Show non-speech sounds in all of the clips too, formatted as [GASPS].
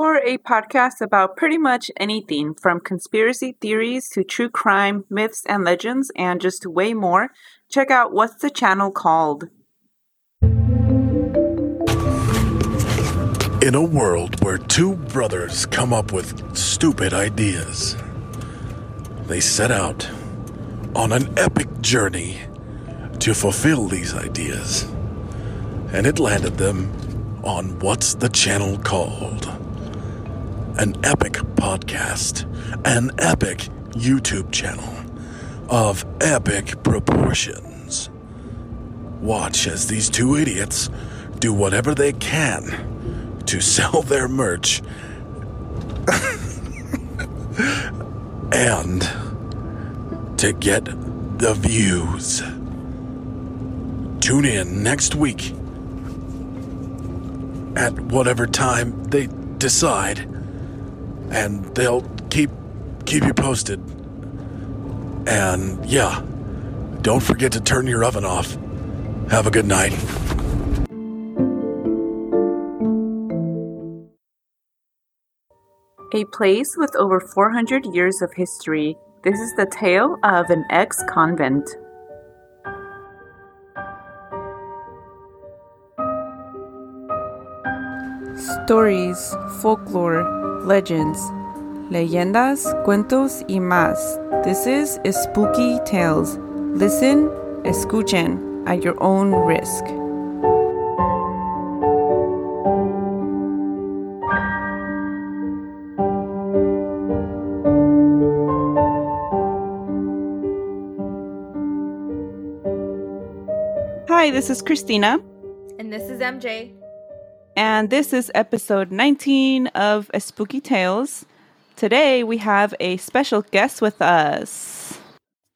for a podcast about pretty much anything from conspiracy theories to true crime, myths and legends, and just way more, check out What's the Channel Called? In a world where two brothers come up with stupid ideas, they set out on an epic journey to fulfill these ideas. And it landed them on What's the Channel Called? An epic podcast, an epic YouTube channel of epic proportions. Watch as these two idiots do whatever they can to sell their merch [LAUGHS] and to get the views. Tune in next week at whatever time they decide, and they'll keep keep you posted. And yeah, don't forget to turn your oven off. Have a good night. A place with over 400 years of history, this is the tale of an ex convent. Stories, folklore, legends, leyendas, cuentos y más. This is Spooky Tales. Listen, escuchen at your own risk. Hi, this is Christina. And this is MJ. And this is episode 19 of a Spooky Tales. Today we have a special guest with us.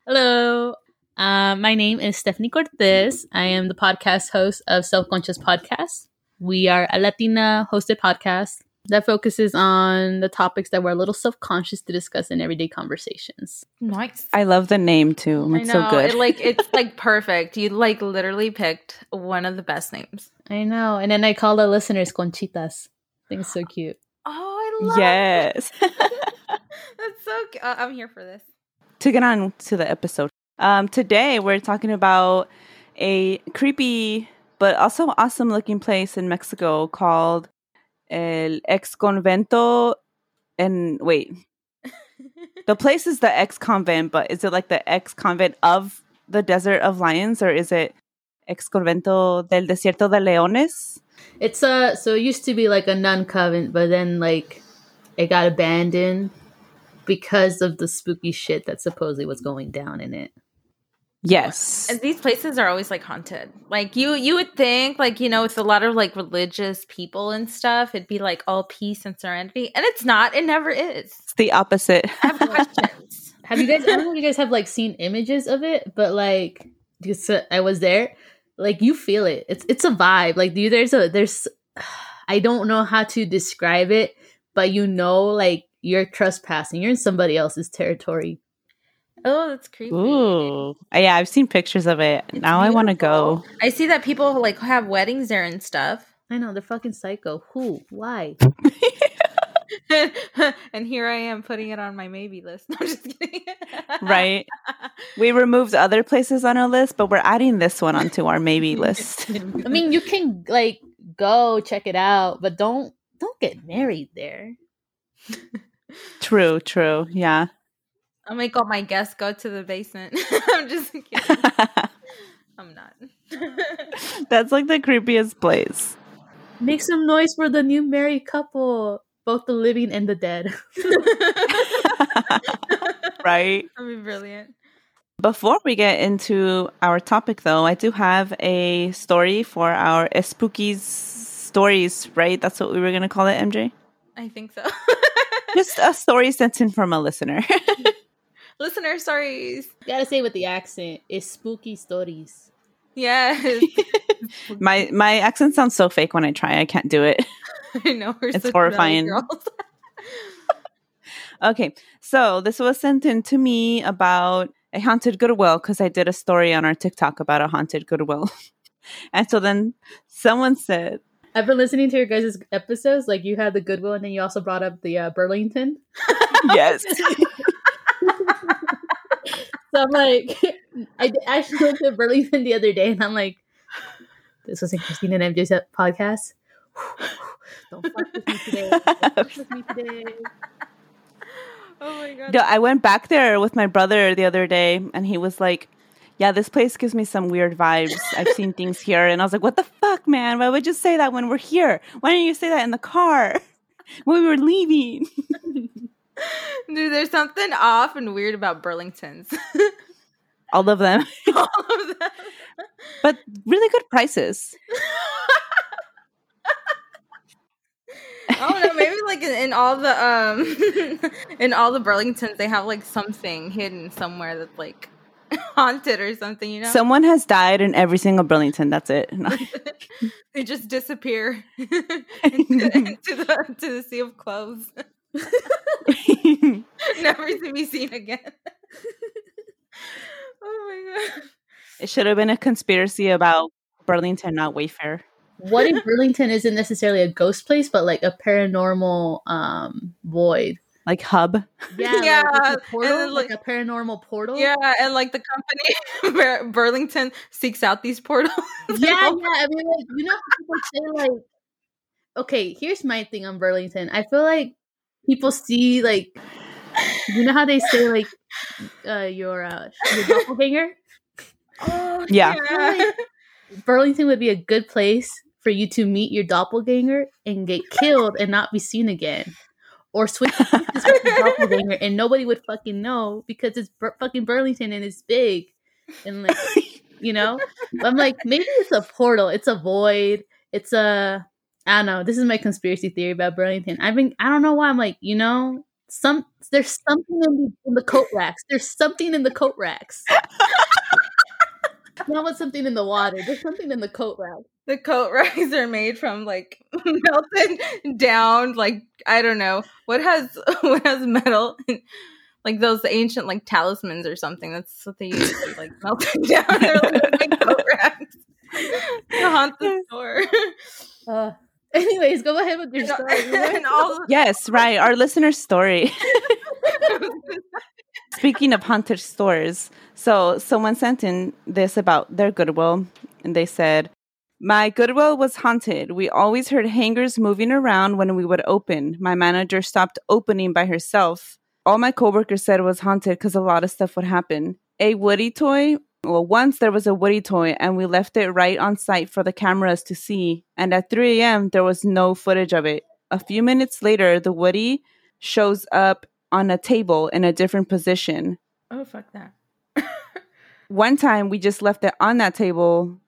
Hello. Uh, my name is Stephanie Cortez. I am the podcast host of Self Conscious Podcast. We are a Latina hosted podcast that focuses on the topics that we're a little self conscious to discuss in everyday conversations. Nice. I love the name too. It's I know. so good. It, like it's [LAUGHS] like perfect. You like literally picked one of the best names. I know. And then I call the listeners Conchitas. I think it's so cute. Oh, I love yes. [LAUGHS] [LAUGHS] That's so cute. Uh, I'm here for this. to get on to the episode. Um, today we're talking about a creepy but also awesome looking place in Mexico called El Ex Convento. And wait, [LAUGHS] the place is the ex convent, but is it like the ex convent of the Desert of Lions or is it Ex Convento del Desierto de Leones? It's a so it used to be like a nun convent, but then like it got abandoned because of the spooky shit that supposedly was going down in it. Yes. And these places are always like haunted. Like you, you would think like you know, with a lot of like religious people and stuff, it'd be like all peace and serenity, and it's not. It never is. It's the opposite. I have questions. [LAUGHS] Have you guys? I don't know if you guys have like seen images of it, but like because uh, I was there, like you feel it. It's it's a vibe. Like you, there's a there's. [SIGHS] I don't know how to describe it, but you know, like you're trespassing. You're in somebody else's territory. Oh, that's creepy. Ooh. Uh, yeah, I've seen pictures of it. It's now I want to go. I see that people like have weddings there and stuff. I know they're fucking psycho. Who? Why? [LAUGHS] [LAUGHS] and here I am putting it on my maybe list. [LAUGHS] No, I'm just kidding. Right. We removed other places on our list, but we're adding this one onto our maybe list. I mean, you can like go check it out, but don't don't get married there. True, true. Yeah. I'll make all my guests go to the basement. [LAUGHS] I'm just kidding. [LAUGHS] I'm not. [LAUGHS] That's like the creepiest place. Make some noise for the new married couple, both the living and the dead. right. That'd be brilliant. Before we get into our topic, though, I do have a story for our spooky stories, right? That's what we were going to call it, MJ? I think so. Just a story sent in from a listener. Listener stories. Gotta say with the accent, it's spooky stories. Yes. [LAUGHS] my my accent sounds so fake when I try. I can't do it. [LAUGHS] I know. We're It's such horrifying. [LAUGHS] Okay, so this was sent in to me about a haunted Goodwill because I did a story on our TikTok about a haunted Goodwill. and so then someone said, I've been listening to your guys' episodes. Like you had the Goodwill, and then you also brought up the uh, Burlington. yes. So I'm like, [LAUGHS] I actually went to Burlington the other day, and I'm like, this was in Christina and MJ's podcast. [SIGHS] Don't fuck with me today. Don't fuck with me today. [LAUGHS] Oh my god. No, I went back there with my brother the other day, and he was like, "Yeah, this place gives me some weird vibes. I've seen [LAUGHS] things here." And I was like, "What the fuck, man? Why would you say that when we're here? Why didn't you say that in the car when we were leaving?" [LAUGHS] Dude, there's something off and weird about Burlingtons. [LAUGHS] All of them, [LAUGHS] All of them. but really good prices. I don't know. Maybe like in, in all the um in all the Burlingtons, they have like something hidden somewhere that's like haunted or something. You know, Someone has died in every single Burlington. That's it. they just disappear into, into the to the sea of clothes, [LAUGHS] never to be seen again. [LAUGHS] oh my god! it should have been a conspiracy about Burlington, not Wayfair. What if [LAUGHS] Burlington isn't necessarily a ghost place, but like a paranormal um void? Like hub. Yeah, Yeah, like, like a portal, then, like, like- a paranormal portal. Yeah, and like the company Bur- Burlington seeks out these portals. yeah, yeah. I mean, like you know, how people say like, okay, here's my thing on Burlington. I feel like people see like, you know how they say like, uh, your uh, your doppelganger. [LAUGHS] Oh, Yeah. I feel like Burlington would be a good place for you to meet your doppelganger and get killed and not be seen again. Or switch places with your doppelganger and nobody would fucking know because it's Bur- fucking Burlington and it's big. And like, [LAUGHS] you know? I'm like, maybe it's a portal. It's a void. It's a, I don't know. This is my conspiracy theory about Burlington. I've been, I don't know why. I'm like, you know, some, there's something in the, in the coat racks. There's something in the coat racks. Not with something in the water. There's something in the coat rack. the coat racks are made from like [LAUGHS] melted down like I don't know what has [LAUGHS] what has metal like those ancient like talismans or something. That's what they use to like melt it [LAUGHS] down. They're like big coat racks to haunt the store. Uh, [LAUGHS] anyways, go ahead with your story. [LAUGHS] and all Yes, right. Our listener's story. [LAUGHS] Speaking of haunted stores, so someone sent in this about their Goodwill, and they said, My Goodwill was haunted. We always heard hangers moving around when we would open. My manager stopped opening by herself. All my coworkers said it was haunted because a lot of stuff would happen. A Woody toy. Well, once there was a Woody toy, and we left it right on site for the cameras to see. And at 3 a.m., there was no footage of it. A few minutes later, the Woody shows up on a table in a different position. oh fuck that. [LAUGHS] One time we just left it on that table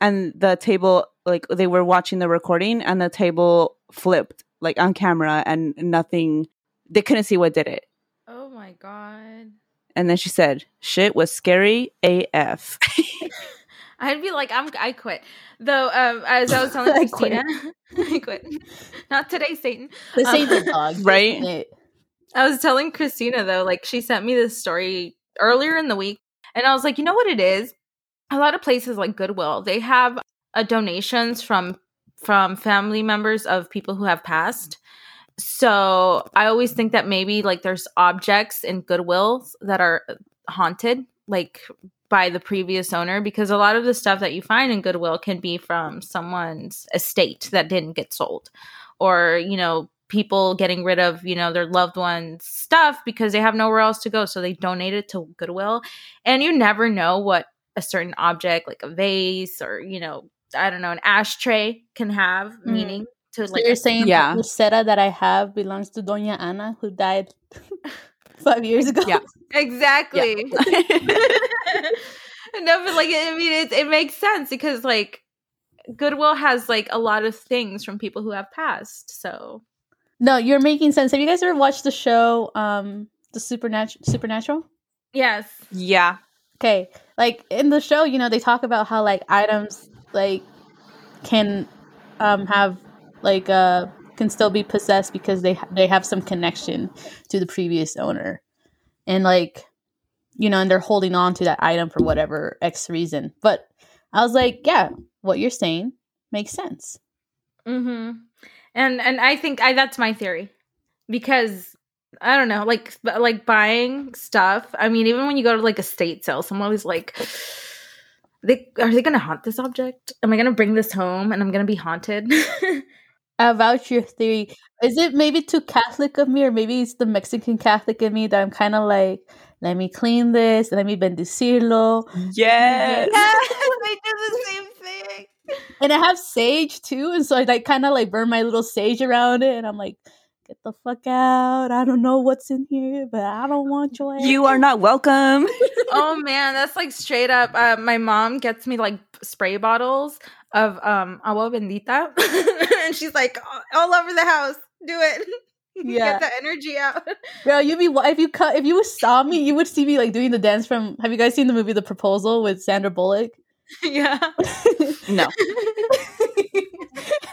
and the table like they were watching the recording and the table flipped like on camera and nothing they couldn't see what did it. Oh my god. And then she said, "Shit was scary AF." [LAUGHS] I'd be like, I'm I quit. Though um as I was telling [LAUGHS] I quit. Christina [LAUGHS] I quit. Not today, Satan. This Um, ain't the dog, right? it? I was telling Christina though, like she sent me this story earlier in the week, and I was like, you know what it is? A lot of places like Goodwill, they have uh, donations from from family members of people who have passed. So I always think that maybe like there's objects in Goodwill that are haunted, like by the previous owner, because a lot of the stuff that you find in Goodwill can be from someone's estate that didn't get sold, or you know people getting rid of you know their loved ones stuff because they have nowhere else to go so they donate it to goodwill and you never know what a certain object like a vase or you know i don't know an ashtray can have Mhm. meaning to So like you're saying Yeah. the Lucera that I have belongs to Doña Ana, who died [LAUGHS] five years ago. Yeah. exactly [LAUGHS] no but like i mean it, it makes sense because like goodwill has like a lot of things from people who have passed so No, you're making sense. Have you guys ever watched the show, um, the Supernatural? Supernatural. yes yeah. Okay, like in the show, you know, they talk about how like items like can um have like uh can still be possessed because they they have some connection to the previous owner, and like you know, and they're holding on to that item for whatever X reason. But I was like, yeah, what you're saying makes sense. Mm-hmm. And and I think I that's my theory because I don't know, like like buying stuff. I mean, even when you go to like a state sale, someone like, they are they gonna haunt this object? Am I gonna bring this home and I'm gonna be haunted? [LAUGHS] About your theory, is it maybe too Catholic of me, or maybe it's the Mexican Catholic in me that I'm kind of like, let me clean this, let me bendecirlo. Yes. [LAUGHS] [LAUGHS] they do the same thing. And I have sage too, and so I like kind of like burn my little sage around it, and I'm like, get the fuck out. I don't know what's in here, but I don't want your You are not welcome. [LAUGHS] oh man, that's like straight up. Uh, my mom gets me like spray bottles of um agua bendita, [LAUGHS] and she's like all over the house. Do it. [LAUGHS] Yeah. Get the energy out. [LAUGHS] Bro, you'd be if you cut if you saw me, you would see me like doing the dance from. Have you guys seen the movie The Proposal with Sandra Bullock? yeah. No.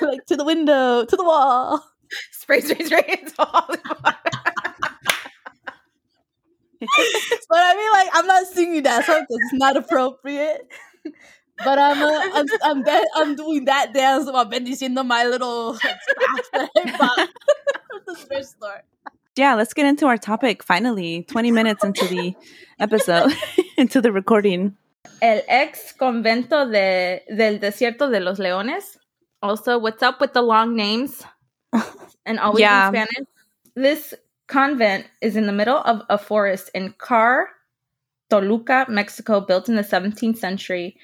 like to the window, to the wall. Spray, spray, spray. It's all But I mean, like, I'm not singing that song because it's not appropriate. But I'm, uh, I'm, I'm, de- I'm doing that dance while bendiciendo my little scraps that I bought [LAUGHS] from the thrift store. Yeah, let's get into our topic finally. 20 minutes into the episode, [LAUGHS] into the recording. El ex convento de, del desierto de los leones. Also, what's up with the long names? [LAUGHS] And always Yeah. in Spanish. This convent is in the middle of a forest in Car, Toluca, Mexico, built in the 17th century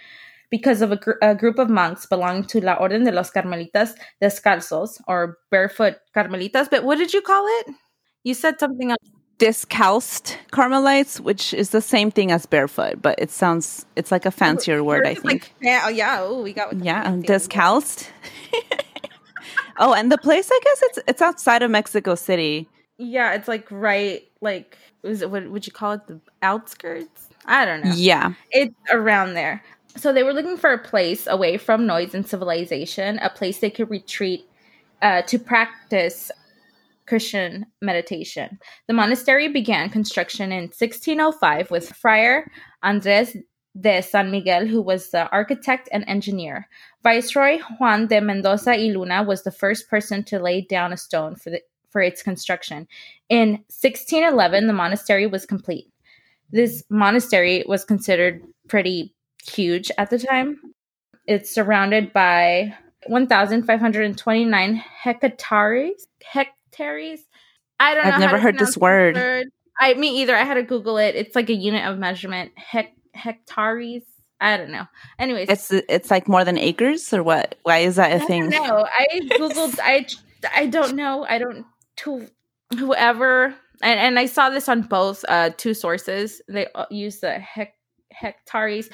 because of a, gr- a group of monks belonging to La Orden de los Carmelitas Descalzos, or barefoot Carmelitas. But what did you call it? You said something else. Discalced Carmelites, which is the same thing as barefoot, but it sounds, it's like a fancier word, I think. Like, yeah, oh, yeah. Oh, we got Yeah, discalced. [LAUGHS] oh, and the place, I guess it's it's outside of Mexico City. Yeah, it's like right, like is it what would you call it? The outskirts? I don't know. Yeah. It's around there. So they were looking for a place away from noise and civilization, a place they could retreat uh, to practice Christian meditation. The monastery began construction in 1605 with Friar Andres de San Miguel, who was the architect and engineer. Viceroy Juan de Mendoza y Luna was the first person to lay down a stone for the for its construction. In 1611, the monastery was complete. This monastery was considered pretty huge at the time. It's surrounded by 1,529 hectares. Hectares. I don't know. I've how never heard this pronounce word. I me either. I had to Google it. It's like a unit of measurement. Hec- hectares. I don't know. Anyways, It's it's like more than acres or what? Why is that a thing? no, I googled. I [LAUGHS] I don't know. I don't. To whoever and and I saw this on both uh two sources. They uh, use the hec- hectares.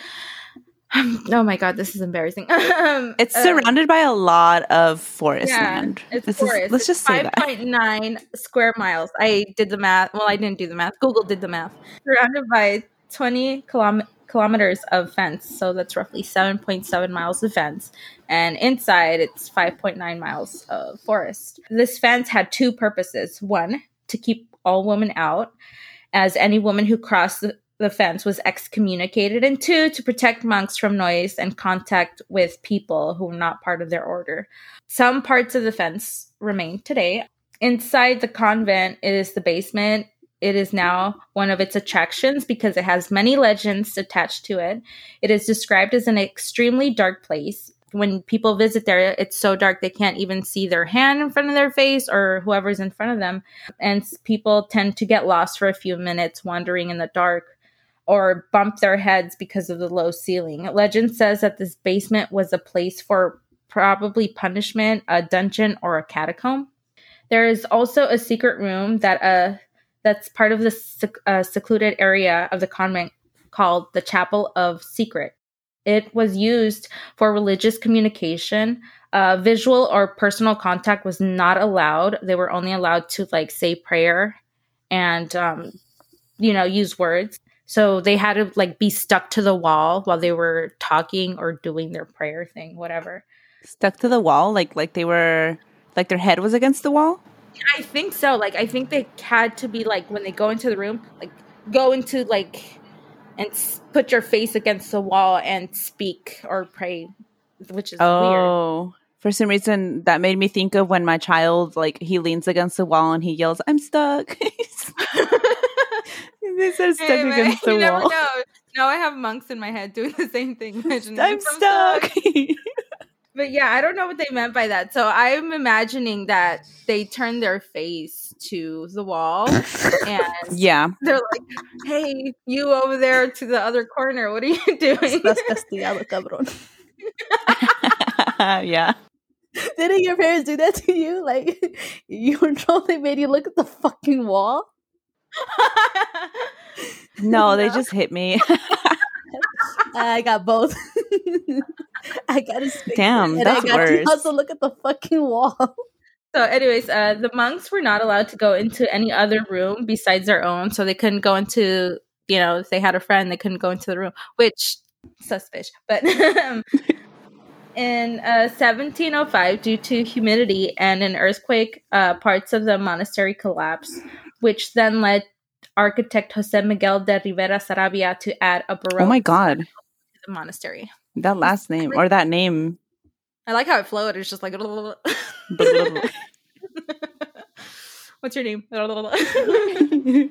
oh my god, this is embarrassing. [LAUGHS] um, It's um, surrounded by a lot of forest yeah, land. It's This forest. is, let's just say five that. point nine square miles. I did the math. Well, I didn't do the math. Google did the math. Surrounded by twenty kilom- kilometers of fence, so that's roughly seven point seven miles of fence. And inside, it's five point nine miles of forest. This fence had two purposes: one, to keep all women out, as any woman who crossed the the fence was excommunicated, and two, to protect monks from noise and contact with people who were not part of their order. Some parts of the fence remain today. Inside the convent is the basement. It is now one of its attractions because it has many legends attached to it. It is described as an extremely dark place. When people visit there, it's so dark they can't even see their hand in front of their face or whoever's in front of them. And people tend to get lost for a few minutes wandering in the dark or bump their heads because of the low ceiling. Legend says that this basement was a place for probably punishment, a dungeon, or a catacomb. There is also a secret room that uh that's part of the sec- uh, secluded area of the convent called the Chapel of Secret. It was used for religious communication. Uh, visual or personal contact was not allowed. They were only allowed to like say prayer and um, you know use words. So they had to like be stuck to the wall while they were talking or doing their prayer thing, whatever. Stuck to the wall, like like they were like their head was against the wall. I think so. Like I think they had to be like when they go into the room, like go into like and s- put your face against the wall and speak or pray, which is weird. Oh, For some reason, that made me think of when my child, like, he leans against the wall and he yells, "I'm stuck." [LAUGHS] [LAUGHS] [LAUGHS] they said stuck Hey, against [LAUGHS] the you never wall. know. Now I have monks in my head doing the same thing. [LAUGHS] I'm stuck. But yeah, I don't know what they meant by that. So I'm imagining that they turn their face to the wall and yeah. they're like, "Hey, you over there to the other corner, what are you doing?" Estás castigado, cabrón. yeah. Didn't your parents do that to you? Like, you were told they made you look at the fucking wall? No, they just hit me. [LAUGHS] I got both. [LAUGHS] I got a Damn, and that's I got to worse. also look at the fucking wall. [LAUGHS] So, anyways, uh, the monks were not allowed to go into any other room besides their own. So they couldn't go into, you know, if they had a friend, they couldn't go into the room, which suspicious. But in uh, 1705, due to humidity and an earthquake, uh, parts of the monastery collapsed, which then led architect Jose Miguel de Rivera Sarabia to add a baroque Oh my god. to the monastery. That last name or that name. I like how it flowed. It's just like, [LAUGHS] what's your name? [LAUGHS]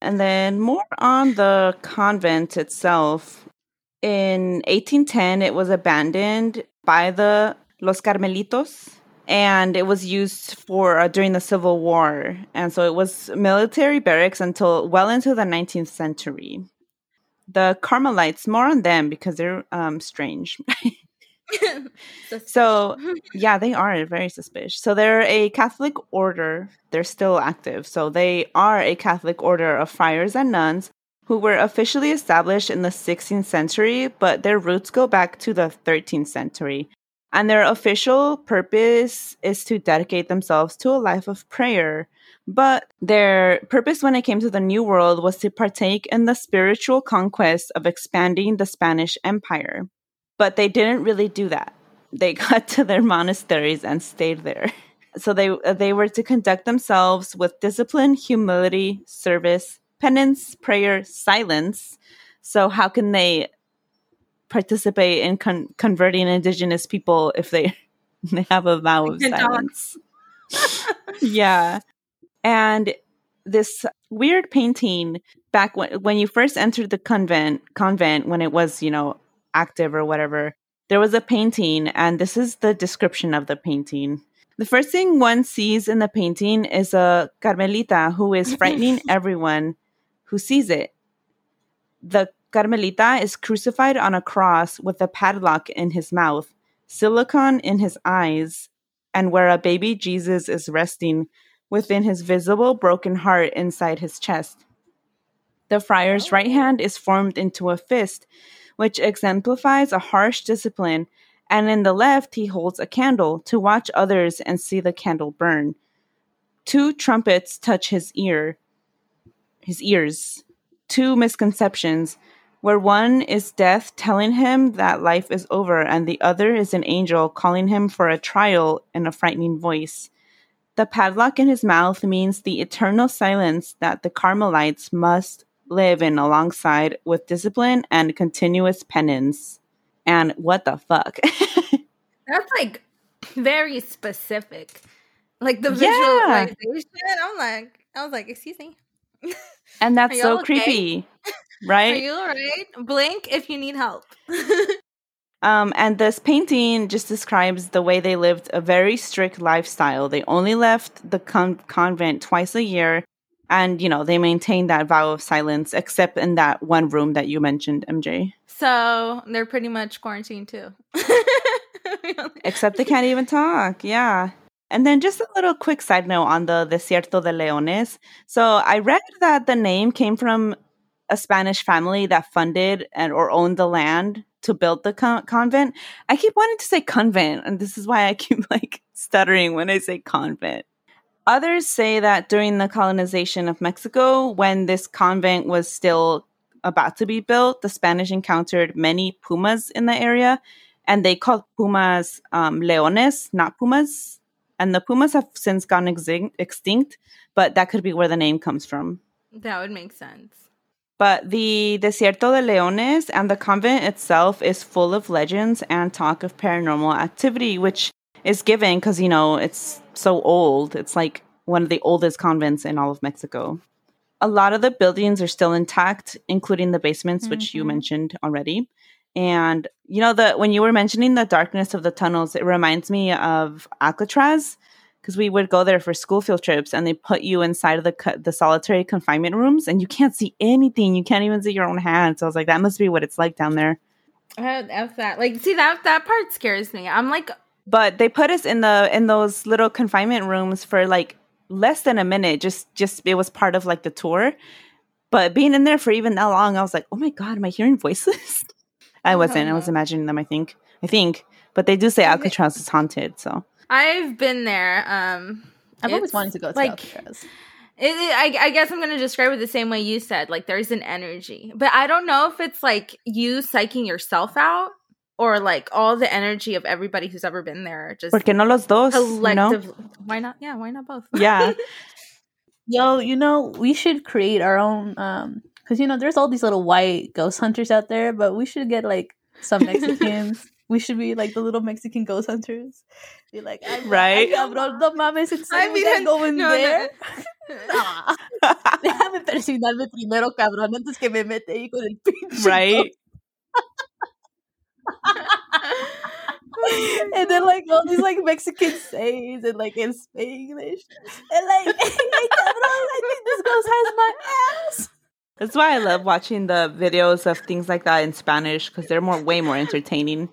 and then more on the convent itself. In 1810, it was abandoned by the Los Carmelitos and it was used for uh, during the Civil War. And so it was military barracks until well into the 19th century. The Carmelites, more on them because they're um, strange. [LAUGHS] [LAUGHS] So, yeah, they are very suspicious. So they're a Catholic order. They're still active. So they are a Catholic order of friars and nuns who were officially established in the 16th century, but their roots go back to the 13th century. And their official purpose is to dedicate themselves to a life of prayer. But their purpose when it came to the New World was to partake in the spiritual conquest of expanding the Spanish Empire. But they didn't really do that. They [LAUGHS] got to their monasteries and stayed there. [LAUGHS] So they they were to conduct themselves with discipline, humility, service, penance, prayer, silence. So how can they participate in con- converting indigenous people if they [LAUGHS] they have a vow of silence? [LAUGHS] yeah, and this weird painting back when when you first entered the convent convent when it was you know active or whatever there was a painting and this is the description of the painting. The first thing one sees in the painting is a carmelita who is [LAUGHS] frightening everyone who sees it. The carmelita is crucified on a cross with a padlock in his mouth silicon in his eyes and where a baby jesus is resting within his visible broken heart inside his chest. The friar's oh. right hand is formed into a fist, which exemplifies a harsh discipline, and in the left, he holds a candle to watch others and see the candle burn. Two trumpets touch his ear, his ears. Two misconceptions, where one is death telling him that life is over, and the other is an angel calling him for a trial in a frightening voice. The padlock in his mouth means the eternal silence that the Carmelites must live in alongside with discipline and continuous penance. And what the fuck? [LAUGHS] That's like very specific. Like the Yeah. I'm like, I was like, excuse me. and [LAUGHS] that's so okay? creepy, [LAUGHS] Are right? you alright? Blink if you need help. [LAUGHS] Um, and this painting just describes the way they lived a very strict lifestyle. They only left the con- convent twice a year, and you know they maintained that vow of silence, except in that one room that you mentioned, MJ. so they're pretty much quarantined too. [LAUGHS] Except they can't even talk. Yeah. And then just a little quick side note on the Desierto de Leones. So I read that the name came from a Spanish family that funded and or owned the land to build the con- convent. I keep wanting to say convent, and this is why I keep [LAUGHS] like stuttering when I say convent. Others say that during the colonization of Mexico, when this convent was still about to be built, the Spanish encountered many pumas in the area, and they called pumas um, leones, not pumas. And the pumas have since gone extinct, but that could be where the name comes from. that would make sense. But the Desierto de Leones and the convent itself is full of legends and talk of paranormal activity, which is given because, you know, it's so old. It's like one of the oldest convents in all of Mexico. A lot of the buildings are still intact, including the basements, which you Mhm. mentioned already. And you know the when you were mentioning the darkness of the tunnels, it reminds me of Alcatraz because we would go there for school field trips, and they put you inside of the the solitary confinement rooms, and you can't see anything. You can't even see your own hands. So I was like, that must be what it's like down there. Uh, F that. Like, see that that part scares me. I'm like, But they put us in the in those little confinement rooms for like less than a minute. Just just it was part of like the tour. But being in there for even that long, I was like, oh my god, am I hearing voices? [LAUGHS] I wasn't. I was imagining them. I think. I think. But they do say Alcatraz is haunted. So I've been there. Um, I've always wanted to go to like- Alcatraz. It, it- I, I guess I'm gonna describe it the same way you said. Like, there's an energy, but I don't know if it's like you psyching yourself out or like all the energy of everybody who's ever been there. Just porque no los dos? You know? collective. Why not? Yeah, why not both? [LAUGHS] Yeah. [LAUGHS] Yo, you know, we should create our own um because you know there's all these little white ghost hunters out there, but we should get like some [LAUGHS] Mexicans. We should be like the little Mexican ghost hunters. Be like, ma- Right. ay, cabrón, no mames, en Ay, serio, we gotta go in no, no, there. [LAUGHS] Nah. Déjame persignarme primero, cabrón, antes que me mete ahí con el [LAUGHS] pinche. right. and then like all these like Mexican sayings and like in Spanish. And like, [LAUGHS] hey, cabrón, I think this ghost has my ass. That's why I love watching the videos of things like that in Spanish because they're more way more entertaining.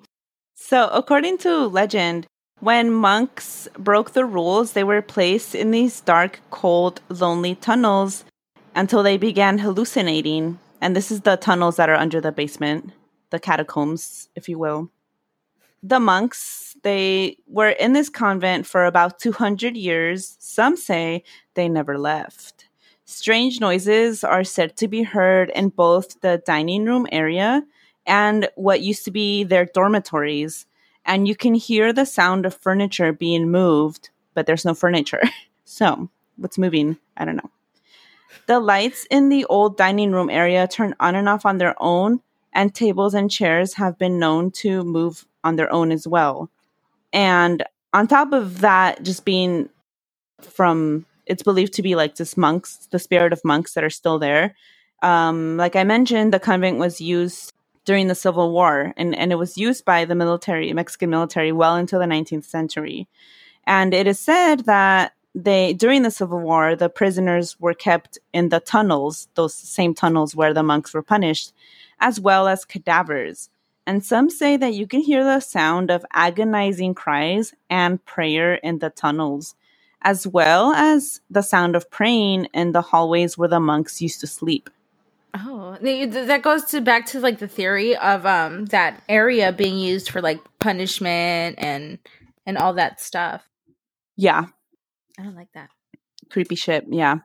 So, according to legend, when monks broke the rules, they were placed in these dark, cold, lonely tunnels until they began hallucinating. And this is the tunnels that are under the basement, the catacombs, if you will. The monks, they were in this convent for about 200 years. Some say they never left. Strange noises are said to be heard in both the dining room area and what used to be their dormitories. And you can hear the sound of furniture being moved, but there's no furniture. [LAUGHS] So, what's moving? I don't know. The lights in the old dining room area turn on and off on their own, and tables and chairs have been known to move on their own as well. And on top of that, just being from it's believed to be like just monks, the spirit of monks that are still there. Um, like I mentioned, the convent was used during the Civil War, and, and it was used by the military, Mexican military, well into the 19th century. And it is said that they during the Civil War, the prisoners were kept in the tunnels, those same tunnels where the monks were punished, as well as cadavers. And some say that you can hear the sound of agonizing cries and prayer in the tunnels, as well as the sound of praying in the hallways where the monks used to sleep. Oh, th- th- that goes to back to like the theory of um that area being used for like punishment and and all that stuff. Yeah, I don't like that. creepy shit. Yeah.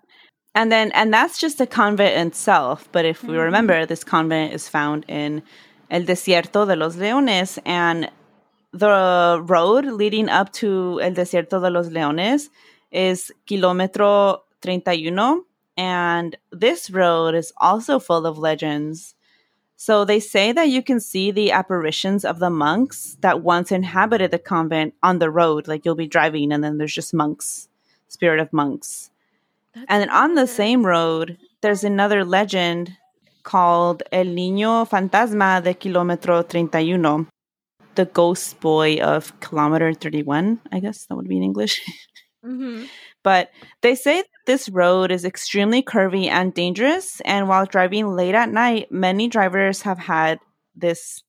And then, and that's just the convent itself. But if we Mhm. remember, this convent is found in El Desierto de los Leones. And the road leading up to El Desierto de los Leones is Kilómetro 31. And this road is also full of legends. So they say that you can see the apparitions of the monks that once inhabited the convent on the road. Like you'll be driving and then there's just monks, spirit of monks. That's And then on the same road, there's another legend called El Niño Fantasma de Kilómetro 31, the ghost boy of kilometer 31, I guess that would be in English. [LAUGHS] Mhm. But they say this road is extremely curvy and dangerous. And while driving late at night, many drivers have had this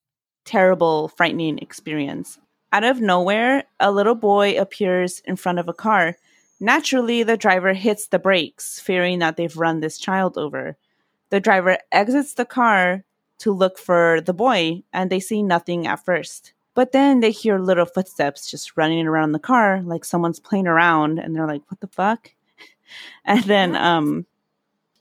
terrible, frightening experience. Out of nowhere, a little boy appears in front of a car. Naturally, the driver hits the brakes, fearing that they've run this child over. The driver exits the car to look for the boy, and they see nothing at first. But then they hear little footsteps just running around the car, like someone's playing around, and they're like, "What the fuck?" [LAUGHS] And then, um,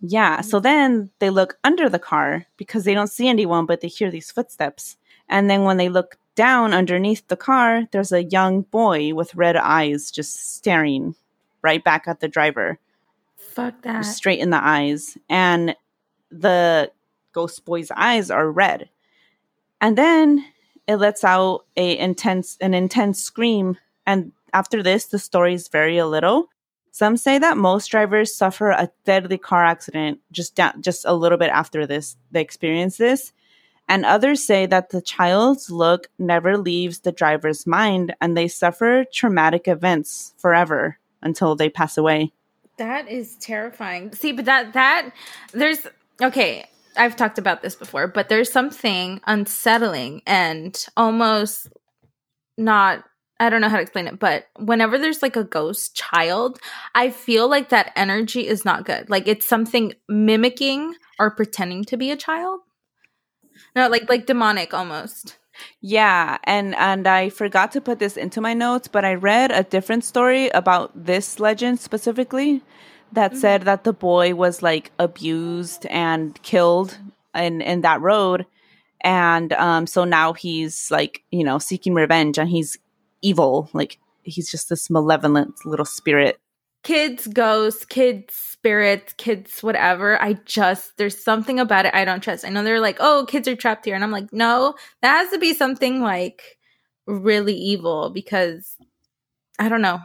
yeah. So then they look under the car because they don't see anyone, but they hear these footsteps. And then when they look down underneath the car, there's a young boy with red eyes just staring right back at the driver Fuck that. straight in the eyes and the ghost boy's eyes are red. And then it lets out a intense an intense scream and after this the story is very a little. Some say that most drivers suffer a deadly car accident just da- just a little bit after this they experience this. And others say that the child's look never leaves the driver's mind and they suffer traumatic events forever until they pass away. That is terrifying. See, but that that there's okay, I've talked about this before, but there's something unsettling and almost not I don't know how to explain it, but whenever there's like a ghost child, I feel like that energy is not good. Like it's something mimicking or pretending to be a child. No, like like demonic almost. Yeah, and and I forgot to put this into my notes, but I read a different story about this legend specifically that Mm-hmm. said that the boy was like abused and killed in in that road and um so now he's like, you know, seeking revenge and he's evil, like he's just this malevolent little spirit. Kids, ghosts, kids, spirits, kids, whatever. I just there's something about it I don't trust. I know they're like, oh, kids are trapped here, and I'm like, no, that has to be something like really evil because I don't know.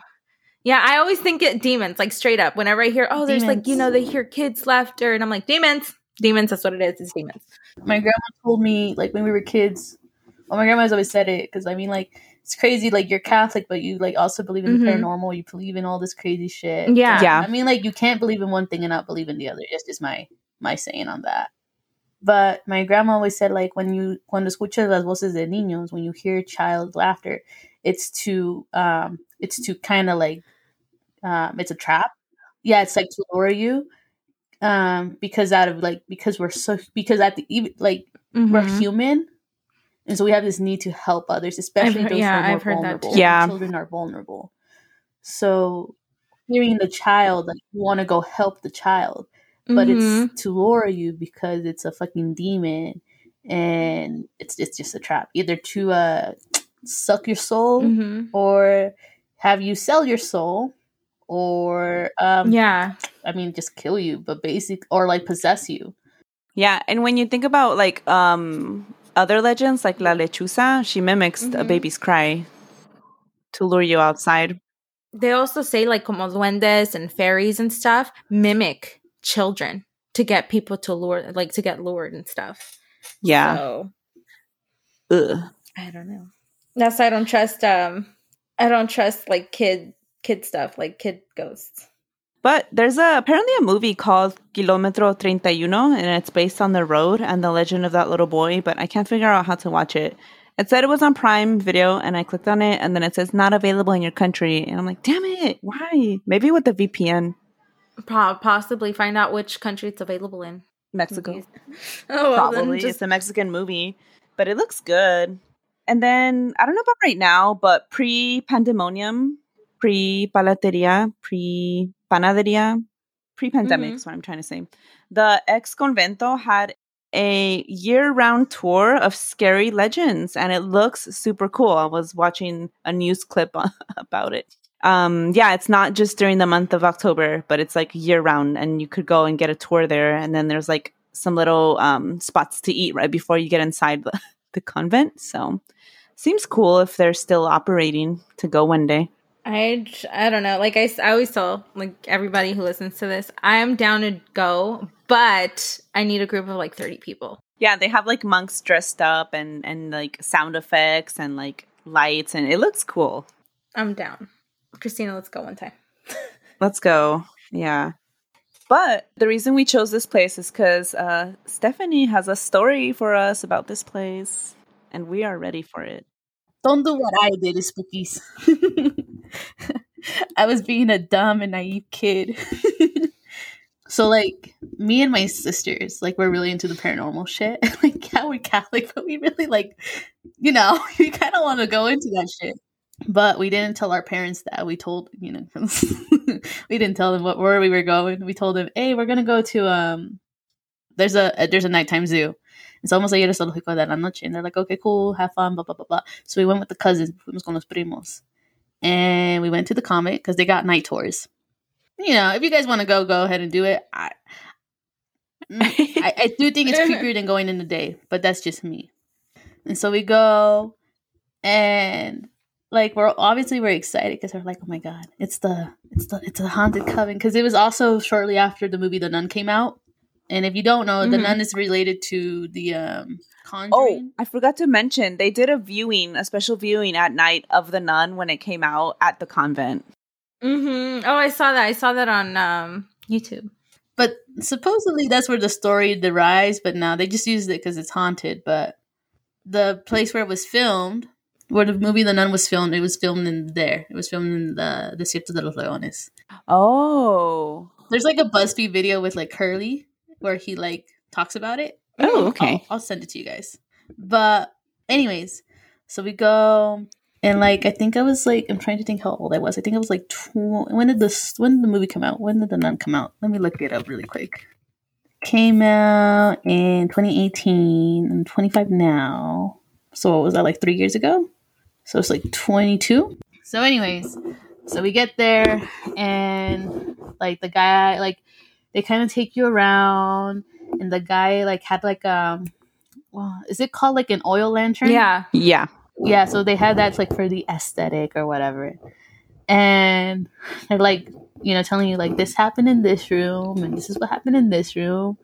Yeah, I always think it demons, like straight up. Whenever I hear, oh, there's like, you know, they hear kids laughter, and I'm like, demons, demons. That's what it is. It's demons. my grandma told me like when we were kids well my grandma's always said it because i mean like it's crazy like you're catholic but you like also believe in the Mhm. paranormal you believe in all this crazy shit Yeah. Yeah. i mean like you can't believe in one thing and not believe in the other it's just my my saying on that but my grandma always said like when you cuando escuchas las voces de niños when you hear child laughter it's to um it's to kind of like um it's a trap yeah it's like to lure you um because out of like because we're so because at the even like we're Mhm. human and so we have this need to help others especially heard- those yeah, who are more I've heard vulnerable too. Yeah. children are vulnerable so hearing the child like you want to go help the child but Mhm. it's to lure you because it's a fucking demon and it's it's just a trap either to uh suck your soul Mhm. or have you sell your soul or um yeah. i mean just kill you but basic or like possess you Yeah, and when you think about like um other legends like La Lechuza, she mimics a Mhm. baby's cry to lure you outside. They also say like como duendes and fairies and stuff mimic children to get people to lure, like to get lured and stuff. Yeah. So Ugh. I don't know. That's why I don't trust. Um, I don't trust like kid kid stuff, like kid ghosts. But there's a apparently a movie called Kilometro 31 and it's based on the road and the legend of that little boy, but I can't figure out how to watch it. It said it was on Prime Video and I clicked on it and then it says not available in your country and I'm like, "Damn it. Why?" Maybe with the VPN Po- possibly find out which country it's available in. Mexico. [LAUGHS] Oh, well, then Probably. just It's a Mexican movie, but it looks good. And then I don't know about right now, but pre pandemonium, pre palateria, pre panaderia, pre pandemic Mhm. is what I'm trying to say. The ex convento had a year round tour of scary legends and it looks super cool. I was watching a news clip [LAUGHS] about it. Um, yeah, it's not just during the month of October, but it's like year round and you could go and get a tour there. And then there's like some little um, spots to eat right before you get inside the, [LAUGHS] the convent. So seems cool if they're still operating to go one day. I I don't know. Like I, I always tell like everybody who listens to this, I am down to go, but I need a group of like thirty people. Yeah, they have like monks dressed up and and like sound effects and like lights and it looks cool. I'm down. Christina, let's go one time. [LAUGHS] Let's go. Yeah. But the reason we chose this place is because uh, Stephanie has a story for us about this place, and we are ready for it. Don't do what I did, spookies. [LAUGHS] [LAUGHS] I was being a dumb and naive kid. [LAUGHS] so, like, me and my sisters, like, we're really into the paranormal shit. [LAUGHS] like, yeah, we're Catholic, but we really, like, you know, we kind of want to go into that shit. But we didn't tell our parents that. We told, you know, we didn't tell them what where we were going. We told them, "Hey, we're gonna go to um, there's a, a there's a nighttime zoo. It's almost like el zoológico de la noche, and they're like, okay, cool, have fun, blah blah blah blah. So we went with the cousins, fuimos con los primos, and we went to the comet because they got night tours. You know, if you guys want to go, go ahead and do it. I Mm, I, I do think it's [LAUGHS] creepier than going in the day, but that's just me. And so we go, and like we're obviously we're excited because we're like, oh my god, it's the it's the it's a haunted coven because it was also shortly after the movie The Nun came out. And if you don't know, The Mhm. Nun is related to the um Oh, I forgot to mention they did a viewing, a special viewing at night of The Nun when it came out at the convent. Mm-hmm. Oh, I saw that. I saw that on um, YouTube. But supposedly that's where the story derives, but now they just used it because it's haunted. But the place where it was filmed, where the movie The Nun was filmed, it was filmed in there. It was filmed in the Desierto de los Leones. Oh. There's like a BuzzFeed video with like Curly where he like talks about it. Oh, okay. I'll, I'll send it to you guys. But anyways, so we go and like I think I was like I'm trying to think how old I was. I think I was like tw- when did this when did the movie come out? When did the nun come out? Let me look it up really quick. Came out in 2018. I'm 25 now. So what was that like three years ago? So it's like 22. So anyways, so we get there and like the guy like they kind of take you around and the guy like had like um well, is it called like an oil lantern? Yeah. Yeah. Yeah, so they had that like for the aesthetic or whatever. And they're like, you know, telling you like this happened in this room and this is what happened in this room.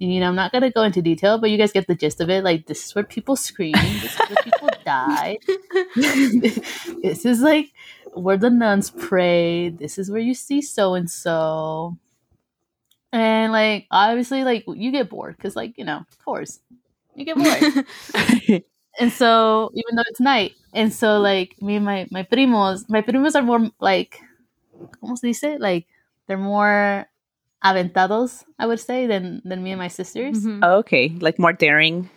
And, you know, I'm not gonna go into detail, but you guys get the gist of it. Like this is where people scream, this is where people [LAUGHS] die. this is like where the nuns pray. This is where you see so and so. And like obviously like you get bored because like, you know, of course. You get bored. [LAUGHS] And so even though it's night, and so like me and my my primos, my primos are more like, ¿cómo se dice? Like they're more aventados, I would say, than than me and my sisters. Mhm. okay. Like more daring.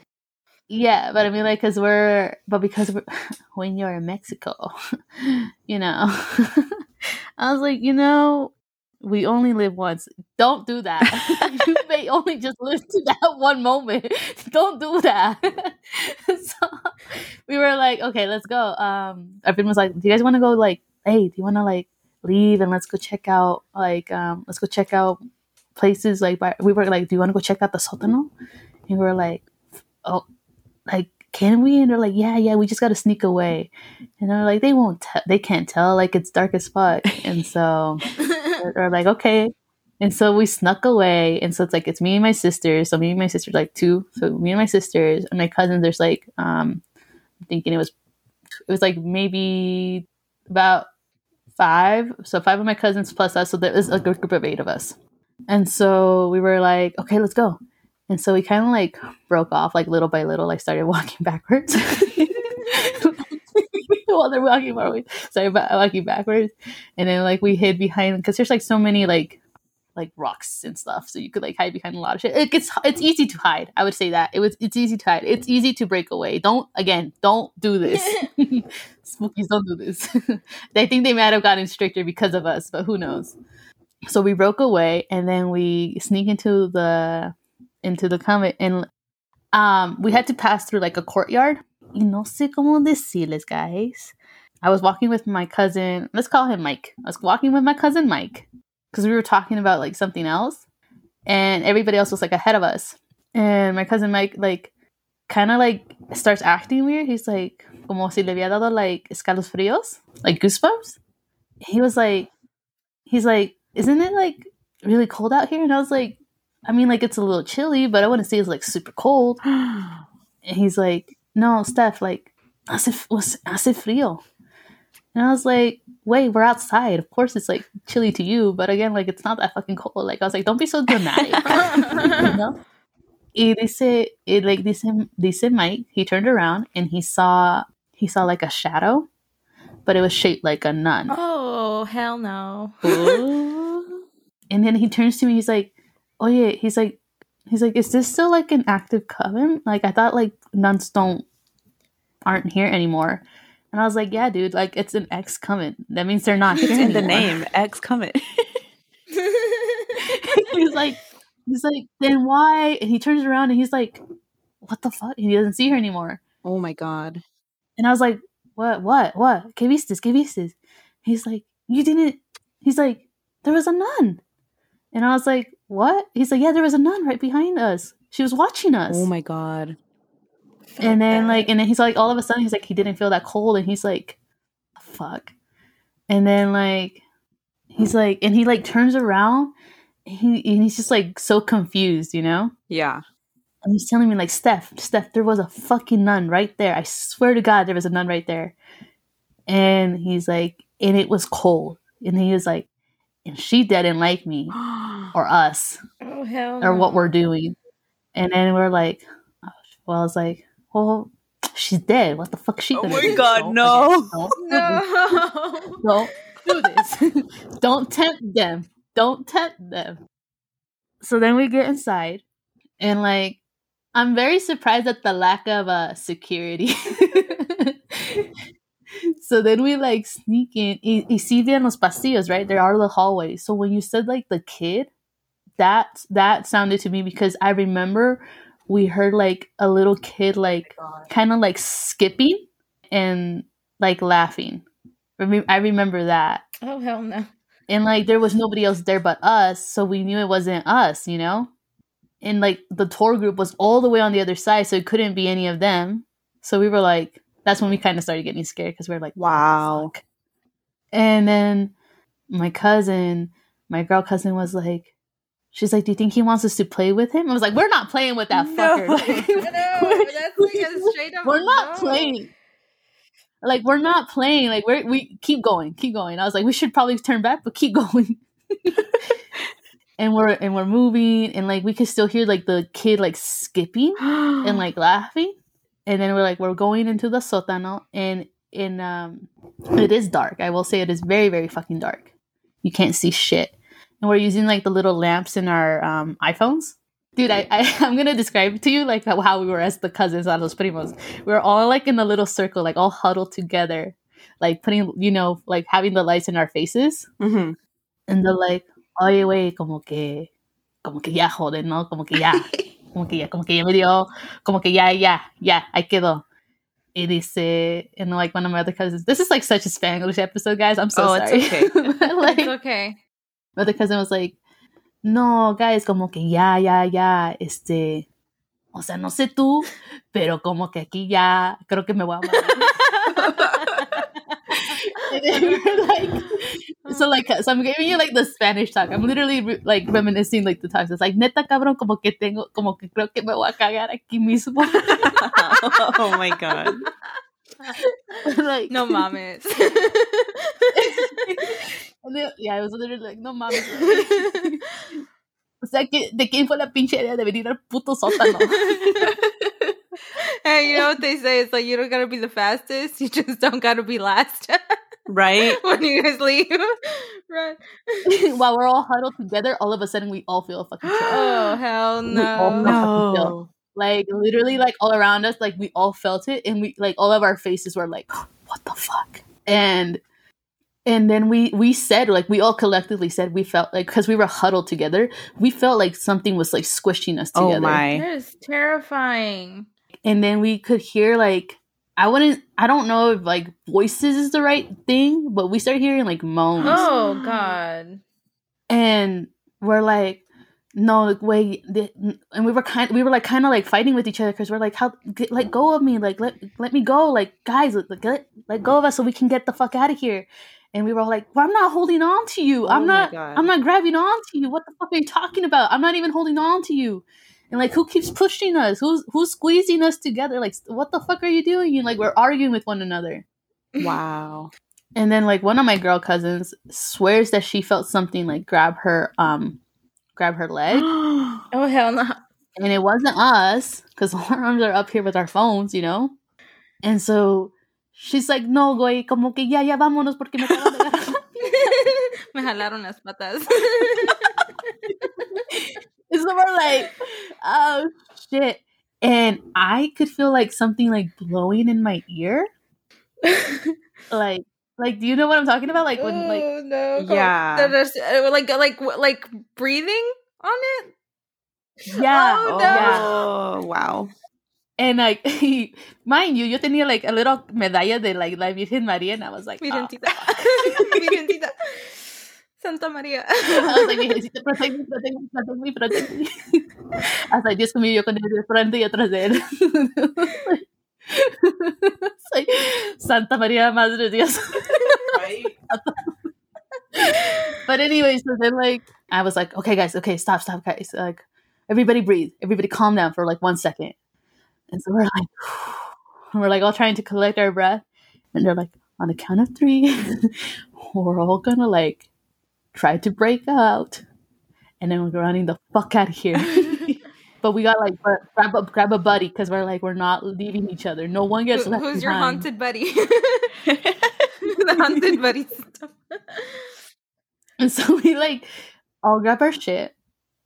Yeah, but I mean, like, cause we're, but because we're, [LAUGHS] when you're in Mexico, [LAUGHS] you know, I was like, you know, we only live once. Don't do that. [LAUGHS] [LAUGHS] you may only just live to that one moment. [LAUGHS] Don't do that. so we were like, okay, let's go. Um, our friend was like, do you guys want to go? Like, hey, do you want to like leave and let's go check out like, um, let's go check out places like. By, we were like, do you want to go check out the sótano? And we were like, oh, like can we and they're like yeah yeah we just gotta sneak away and they're like they won't te- they can't tell like it's dark as fuck and so they're, they're like okay. And so we snuck away and so it's like it's me and my sisters. So me and my sisters like two so me and my sisters and my cousins there's like um i'm thinking it was it was like maybe about five so five of my cousins plus us so there was a good group of eight of us. And so we were like okay let's go. And so we kind of like broke off like little by little, like started [LAUGHS] walking backwards. [LAUGHS] While they're walking forward, started ba- walking backwards, and then like we hid behind because there's like so many like like rocks and stuff, so you could like hide behind a lot of shit. It gets it's easy to hide. I would say that it was it's easy to hide. It's easy to break away. Don't again, don't do this. [LAUGHS] [LAUGHS] Spookies, don't do this. I think they might have gotten stricter because of us, but who knows? So we broke away, and then we sneak into the into the convent and um we had to pass through like a courtyard. Y no sé cómo decirles, guys. I was walking with my cousin. Let's call him Mike. I was walking with my cousin Mike because we were talking about like something else, and everybody else was like ahead of us. And my cousin Mike like kind of like starts acting weird. He's like como si le había dado like escalofríos, like goosebumps. He was like, he's like, isn't it like really cold out here? And I was like, I mean, like it's a little chilly, but I wouldn't say it's like super cold. [GASPS] And he's like, no, Steph, like, hace, was- hace frío. And I was like, wait, we're outside. Of course it's like chilly to you, but again, like it's not that fucking cold. Like I was like, don't be so dramatic. [LAUGHS] you know? Y dice, y like dice, dice Mike, he turned around and he saw he saw like a shadow, but it was shaped like a nun. oh hell no! [LAUGHS] And then he turns to me, he's like, Oh yeah, he's like he's like, Is this still like an active coven? Like I thought like nuns don't aren't here anymore. And I was like, Yeah, dude, like it's an ex coven. That means they're not here in the name, X coming. [LAUGHS] [LAUGHS] he's like he's like, then why? And he turns around and he's like, What the fuck? And he doesn't see her anymore. oh my god. And I was like, What, what, what? Que vistes? Que vistes? He's like, You didn't he's like, There was a nun. And I was like, what? He's like, yeah, there was a nun right behind us. She was watching us. Oh my god. and then like, and then he's like, all of a sudden, he's like, he didn't feel that cold, and he's like, fuck. And then like, he's like, and he like turns around, and he and he's just like so confused, you know. Yeah. And he's telling me like, Steph, Steph, there was a fucking nun right there. I swear to God, there was a nun right there. And he's like, and it was cold. And he was like, and she didn't like me [GASPS] or us Oh hell. or what we're doing. And then we're like, oh, well, I was like, well, she's dead. What the fuck is she Oh gonna my do? God, Don't- no. Don't, [LAUGHS] No. don't do this. [LAUGHS] don't tempt them. Don't tempt them. So then we get inside, and like, I'm very surprised at the lack of uh, security. [LAUGHS] so then we like sneak in. Y, y sí bien los pasillos, right? There are the hallways. So when you said like the kid, that that sounded to me because I remember we heard like a little kid like kind of like skipping and like laughing. I remember that. Oh hell no. And like there was nobody else there but us, so we knew it wasn't us, you know? And like the tour group was all the way on the other side, so it couldn't be any of them. So we were like, that's when we kind of started getting scared because we are like, Wow. fuck. And then my cousin, my girl cousin was like, she's like, do you think he wants us to play with him? I was like, we're not playing with that No. fucker. [LAUGHS] No, that's like a straight up. [LAUGHS] we're not no. playing. Like we're not playing. Like we're we keep going, keep going. I was like, we should probably turn back, but keep [LAUGHS] going. and we're and we're moving, and like we could still hear like the kid like skipping and [GASPS] like laughing. And then we're like, we're going into the sótano, and in um, it is dark. I will say it is very very fucking dark. You can't see shit, and we're using like the little lamps in our um iPhones. Dude, I, I [LAUGHS] I'm gonna describe to you like how, we were as the cousins on los primos. We were all like in a little circle, like all huddled together, like putting you know like having the lights in our faces, hmm and they're like, oye, güey, como que, como que ya joden, no, como que ya, [LAUGHS] como que ya, como que ya me dio, como que ya, ya, ya, ahí quedó. Y dice, and like one of my other cousins, this is like such a Spanglish episode, guys. I'm so Oh, it's sorry. okay. [LAUGHS] Like, It's okay. my other cousin was like, no, guys, como que ya, ya, ya, este, o sea, no sé tú, pero como que aquí ya, creo que me voy a morir. [LAUGHS] [LAUGHS] like, so oh. like, so I'm giving you like the Spanish talk. I'm literally re- like reminiscing like the times. It's like, neta cabrón, como que tengo, como que creo que me voy a cagar aquí mismo. [LAUGHS] oh my god. [LAUGHS] like, No mames. yeah, I was literally like, no mames. O sea, que, ¿de quién fue la pinche idea de venir al puto sótano? hey, you know what they say? It's like you don't gotta be the fastest, you just don't gotta be last Right? [LAUGHS] when you guys leave. [LAUGHS] right. [LAUGHS] While we're all huddled together, all of a sudden we all feel a fucking chill. Oh [GASPS] hell We all no. know. No. Like literally, like all around us, like we all felt it, and we like all of our faces were like, [GASPS] "What the fuck?" And and then we we said like we all collectively said we felt like because we were huddled together, we felt like something was like squishing us oh together. Oh my. That is terrifying. And then we could hear like I wouldn't I don't know if like voices is the right thing, but we start hearing like moans. Oh, oh. god. and we're like no like wait the, and we were kind we were like kind of like fighting with each other because we're like how get, let go of me like let let me go like guys let, let, let go of us so we can get the fuck out of here and we were all like well, i'm not holding on to you Oh i'm my not God. i'm not grabbing on to you what the fuck are you talking about i'm not even holding on to you and like who keeps pushing us who's who's squeezing us together like what the fuck are you doing and like we're arguing with one another Wow. [LAUGHS] and then like one of my girl cousins swears that she felt something like grab her um grab her leg [GASPS] Oh hell no. and it wasn't us because [LAUGHS] our arms are up here with our phones, you know? And so she's like, no, güey, como que ya, ya vámonos porque me acaban de [LAUGHS] agarrar. Me jalaron las patas. And so we're like, oh shit. And I could feel like something like blowing in my ear. Like, like, do you know what I'm talking about? Like when like oh no. Yeah. That is- uh, Like like like breathing on it? yeah, Oh, Oh, no. yeah. [LAUGHS] wow. And like [LAUGHS] mind you, yo tenía like a little medalla de like la Virgen María and I was like, oh, Virgencita. Virgencita. [LAUGHS] Santa Maria. I was like, Virgencita, [LAUGHS] protect me, protect me, protect me, protect me. [LAUGHS] I was like, Dios conmigo con él de frente y atrás de él. [LAUGHS] It's like, Santa Maria, Madre de Dios. but anyway, so then like I was like, okay, guys, okay, stop, stop, guys. Like, everybody breathe, everybody calm down for like one second. And so we're like, and [SIGHS] we're like all trying to collect our breath, and they're like, on the count of three, we're all gonna like try to break out, and then we're running the fuck out of here. [LAUGHS] [LAUGHS] but we got like grab a grab a buddy because we're like we're not leaving each other. No one gets Who- left who's your haunted buddy? [LAUGHS] the haunted buddy stuff. And so we like all grab our shit.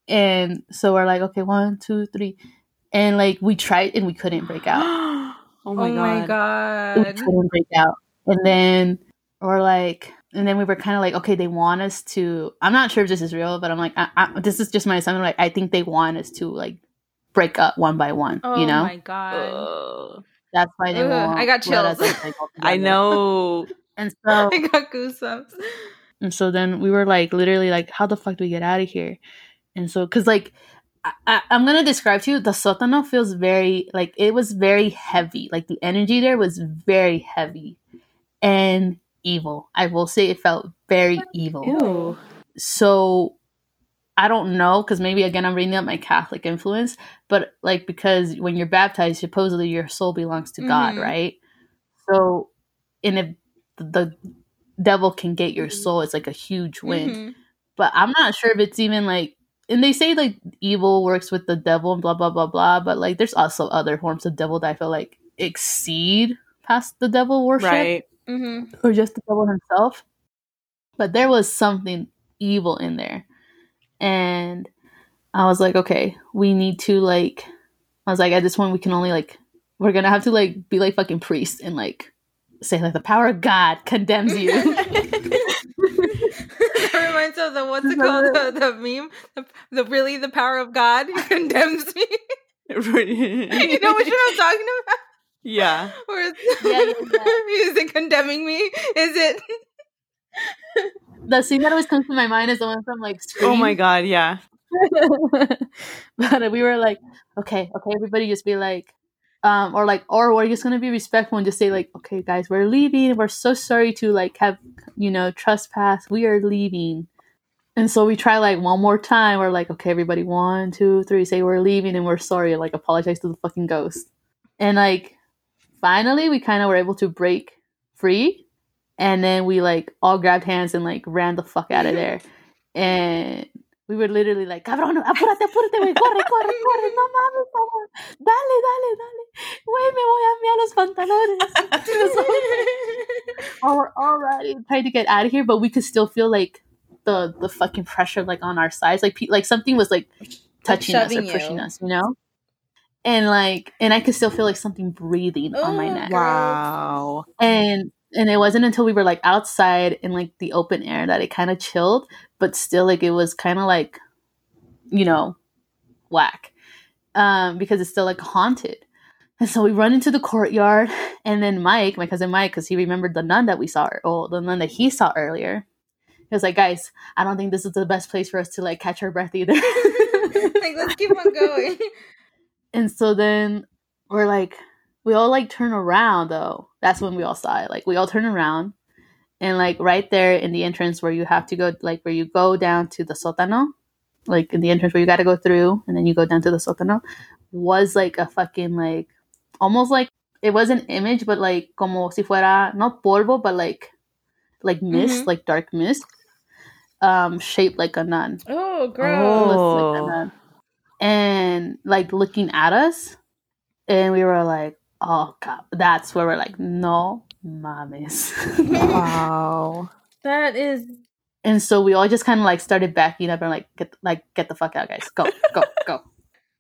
And so we're like, okay, one, two, three. And like we tried and we couldn't break out. oh [GASPS] Oh my oh my god. We god. couldn't break out. And then we're like, and then we were kind of like, okay, they want us to. I'm not sure if this is real, but I'm like, I, I, this is just my assumption. Like, I think they want us to like break up one by one. Oh you know, my god. Ugh. that's why they Ugh, want. I got let us, chills. like, [LAUGHS] I know. And [LAUGHS] so I got goosebumps. And so then we were like, literally, like, how the fuck do we get out of here? And so, cause like, I, I, I'm gonna describe to you, the sotano feels very, like, it was very heavy. Like, the energy there was very heavy and evil. I will say it felt very evil. Ew. So, I don't know, because maybe again, I'm reading up my Catholic influence, but like, because when you're baptized, supposedly your soul belongs to God, Mhm. right? So, and if the devil can get your soul, it's like a huge win Mhm. but I'm not sure if it's even like and they say like evil works with the devil and blah blah blah blah, but like there's also other forms of devil that I feel like exceed past the devil worship Right. Mhm. or just the devil himself. But there was something evil in there. And I was like, okay, we need to like I was like, at this point we can only like we're gonna have to like be like fucking priests and like say like the power of God condemns you. [LAUGHS] [LAUGHS] that reminds me of the what's it called the, the meme the, the really the power of God [LAUGHS] condemns me. you know which one I'm talking about? Yeah. [LAUGHS] Where it's, [LAUGHS] Yeah, yeah, is it condemning me? Is it? the scene that always comes to my mind is the one from like Scream. Oh my god, yeah. [LAUGHS] but we were like, okay, okay, everybody just be like, um, or like, or we're just gonna be respectful and just say like, okay, guys, we're leaving. We're so sorry to like have you know trespass. We are leaving. And so we try like one more time. We're like, okay, everybody, one, two, three, say we're leaving and we're sorry. Like apologize to the fucking ghost. And like, finally, we kind of were able to break free. And then we like all grabbed hands and like ran the fuck out of there. [LAUGHS] And we were literally like, cabrón, apúrate, apúrate, güey, corre, corre, corre, no mames, cabrón. Dale, dale, dale. Güey, me voy a miar los pantalones. or [LAUGHS] we're already trying to get out of here, but we could still feel like the the fucking pressure like on our sides, like pe- like something was like touching us or shoving you. pushing us, you know. And like, and I could still feel like something breathing on my Oh, neck, Wow. and and it wasn't until we were like outside in like the open air that it kind of chilled, but still like it was kind of like, you know, whack, um, because it's still like haunted. And so we run into the courtyard, and then Mike, my cousin Mike, because he remembered the nun that we saw, or the nun that he saw earlier. He was like, "Guys, I don't think this is the best place for us to like catch our breath either." [LAUGHS] like let's keep on going. [LAUGHS] and so then we're like, we all like turn around though. That's when we all saw it. Like we all turn around, and like right there in the entrance where you have to go, like where you go down to the sótano, like in the entrance where you got to go through, and then you go down to the sótano, was like a fucking like almost like it was an image, but like como si fuera not polvo, but like like mist, Mhm. like dark mist, um, shaped like a nun Oh, Oh. gross, like that. And like looking at us and we were like oh god. That's where we're like no mames. [LAUGHS] Wow. That is and so we all just kind of like started backing up and like get like get the fuck out guys. Go go go. [LAUGHS]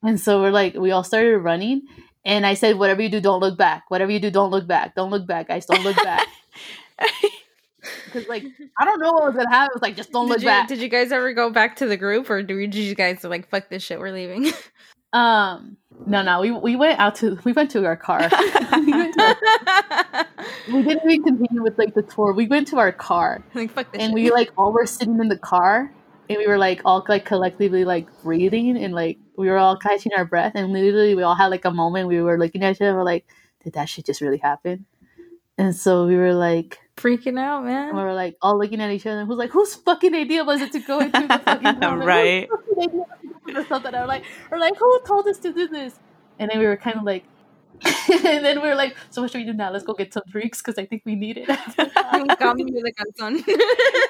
And so we're like we all started running and i said whatever you do don't look back. Whatever you do don't look back. Don't look back guys. Don't look back [LAUGHS] because like [LAUGHS] i don't know what was gonna happen it was like just don't did look you, back Did you guys ever go back to the group, or did you guys like fuck this shit? We're leaving. [LAUGHS] Um, No, no, we we went out to we went to our car. [LAUGHS] we, to our- we didn't even continue with like the tour. We went to our car like fuck this and shit. we like all were sitting in the car and we were like all like collectively like breathing and like we were all catching our breath and literally we all had like a moment we were looking at each other we're like did that shit just really happen and so we were like freaking out, and man. we were like all looking at each other who's like whose fucking idea was it to go into the fucking? [LAUGHS] Like, Right. whose fucking idea was it to do something or like or like who told us to do this and then we were kind of like [LAUGHS] and then we were like so what should we do now let's go get some drinks because i think we need it [LAUGHS] Cambio de calzón.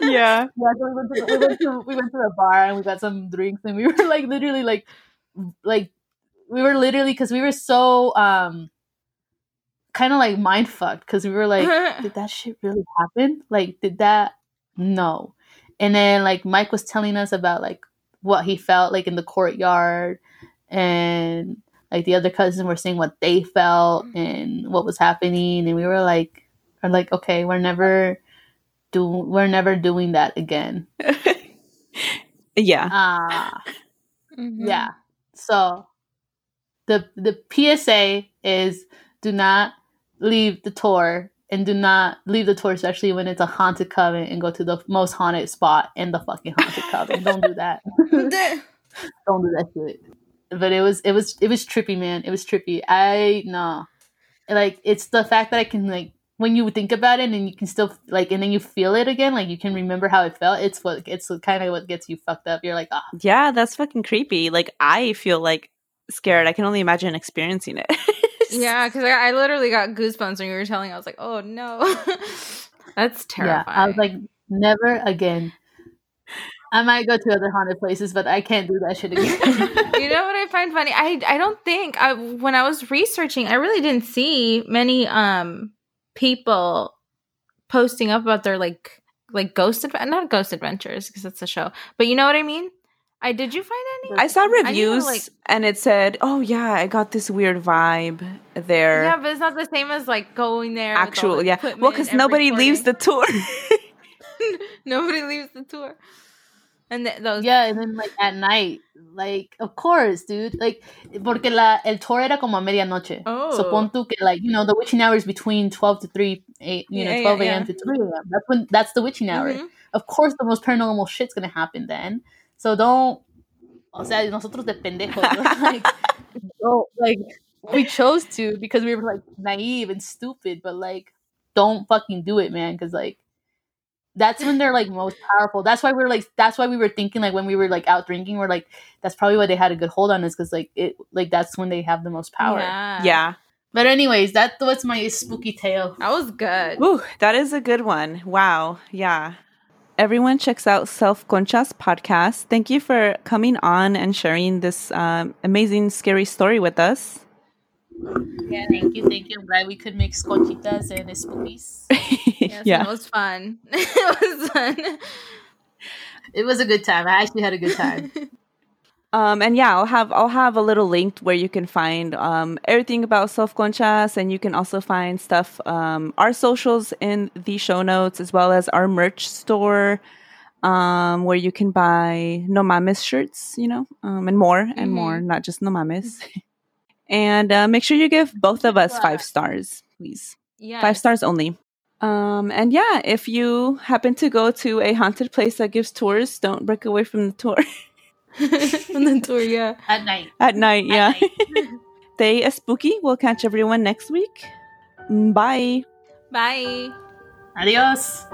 yeah. Yeah, so we went, to, we, went to, we went to the bar and we got some drinks and we were like literally like like we were literally because we were so um kind of like mind fucked because we were like [LAUGHS] did that shit really happen? Like did that no. And then like mike was telling us about like what he felt like in the courtyard and like the other cousins were saying what they felt and what was happening and we were like are like okay we're never do we're never doing that again. [LAUGHS] Yeah. ah. Mhm. yeah. So the the psa is do not leave the tour and do not leave the tour especially when it's a haunted coven and go to the most haunted spot in the fucking haunted coven. Don't do that. [LAUGHS] [LAUGHS] Don't do that shit. But it was it was it was trippy man. It was trippy. I no. Like it's the fact that i can like when you think about it and you can still like and then you feel it again like you can remember how it felt it's what it's kind of what gets you fucked up. You're like ah. Yeah, that's fucking creepy. Like I feel like scared. I can only imagine experiencing it. [LAUGHS] Yeah, because I, I literally got goosebumps when you were telling. I was like, "Oh no, [LAUGHS] that's terrifying." Yeah, I was like, never again. I might go to other haunted places, but I can't do that shit again. [LAUGHS] you know what I find funny? I I don't think I when I was researching, I really didn't see many um people posting up about their like like ghost advent not ghost adventures because it's a show, but you know what I mean. I did you find any? I saw need to, reviews like- and it said, "Oh yeah, I got this weird vibe there." Yeah, but it's not the same as like going there. with all Actual, the yeah. Well, because and nobody leaves the tour. [LAUGHS] nobody leaves the tour, and th- those yeah, and then like at night, like of course, dude, like porque la el tour era como a medianoche. Oh. So pon tú que like you know the witching hour is between twelve to three, eight, you know Yeah, yeah, twelve a.m. yeah. to three a.m. That's when that's the witching hour. Mhm. Of course, the most paranormal shit's gonna happen then. So don't. O sea, nosotros de pendejos, [LAUGHS] like, don't, like we chose to because we were like naive and stupid, but like don't fucking do it, man, because like that's when they're like most powerful. That's why we're like that's why we were thinking like when we were like out drinking, we're like that's probably why they had a good hold on us because like it like that's when they have the most power. Yeah, yeah. But anyways, that was my spooky tale. that was good. Ooh, that is a good one. Wow. Yeah. Everyone checks out Self Concha's podcast. Thank you for coming on and sharing this um, amazing, scary story with us. Yeah, thank you, thank you. I'm glad we could make conchitas and spookies. [LAUGHS] Yes, yeah. it was fun. [LAUGHS] it was fun. It was a good time. I actually had a good time. [LAUGHS] Um, and yeah, I'll have I'll have a little link where you can find um, everything about Self Conchas, and you can also find stuff um, our socials in the show notes, as well as our merch store, um, where you can buy No Mames shirts, you know, um, and more and more, not just No Mames. [LAUGHS] and uh, make sure you give both of us five stars, please. yeah, Five stars only. Um, and yeah, if you happen to go to a haunted place that gives tours, don't break away from the tour [LAUGHS] [LAUGHS] on the tour. Yeah. At night. at night. Yeah. night. [LAUGHS] [LAUGHS] Stay uh, spooky. We'll catch everyone next week. Mm, Bye. Bye. Adios.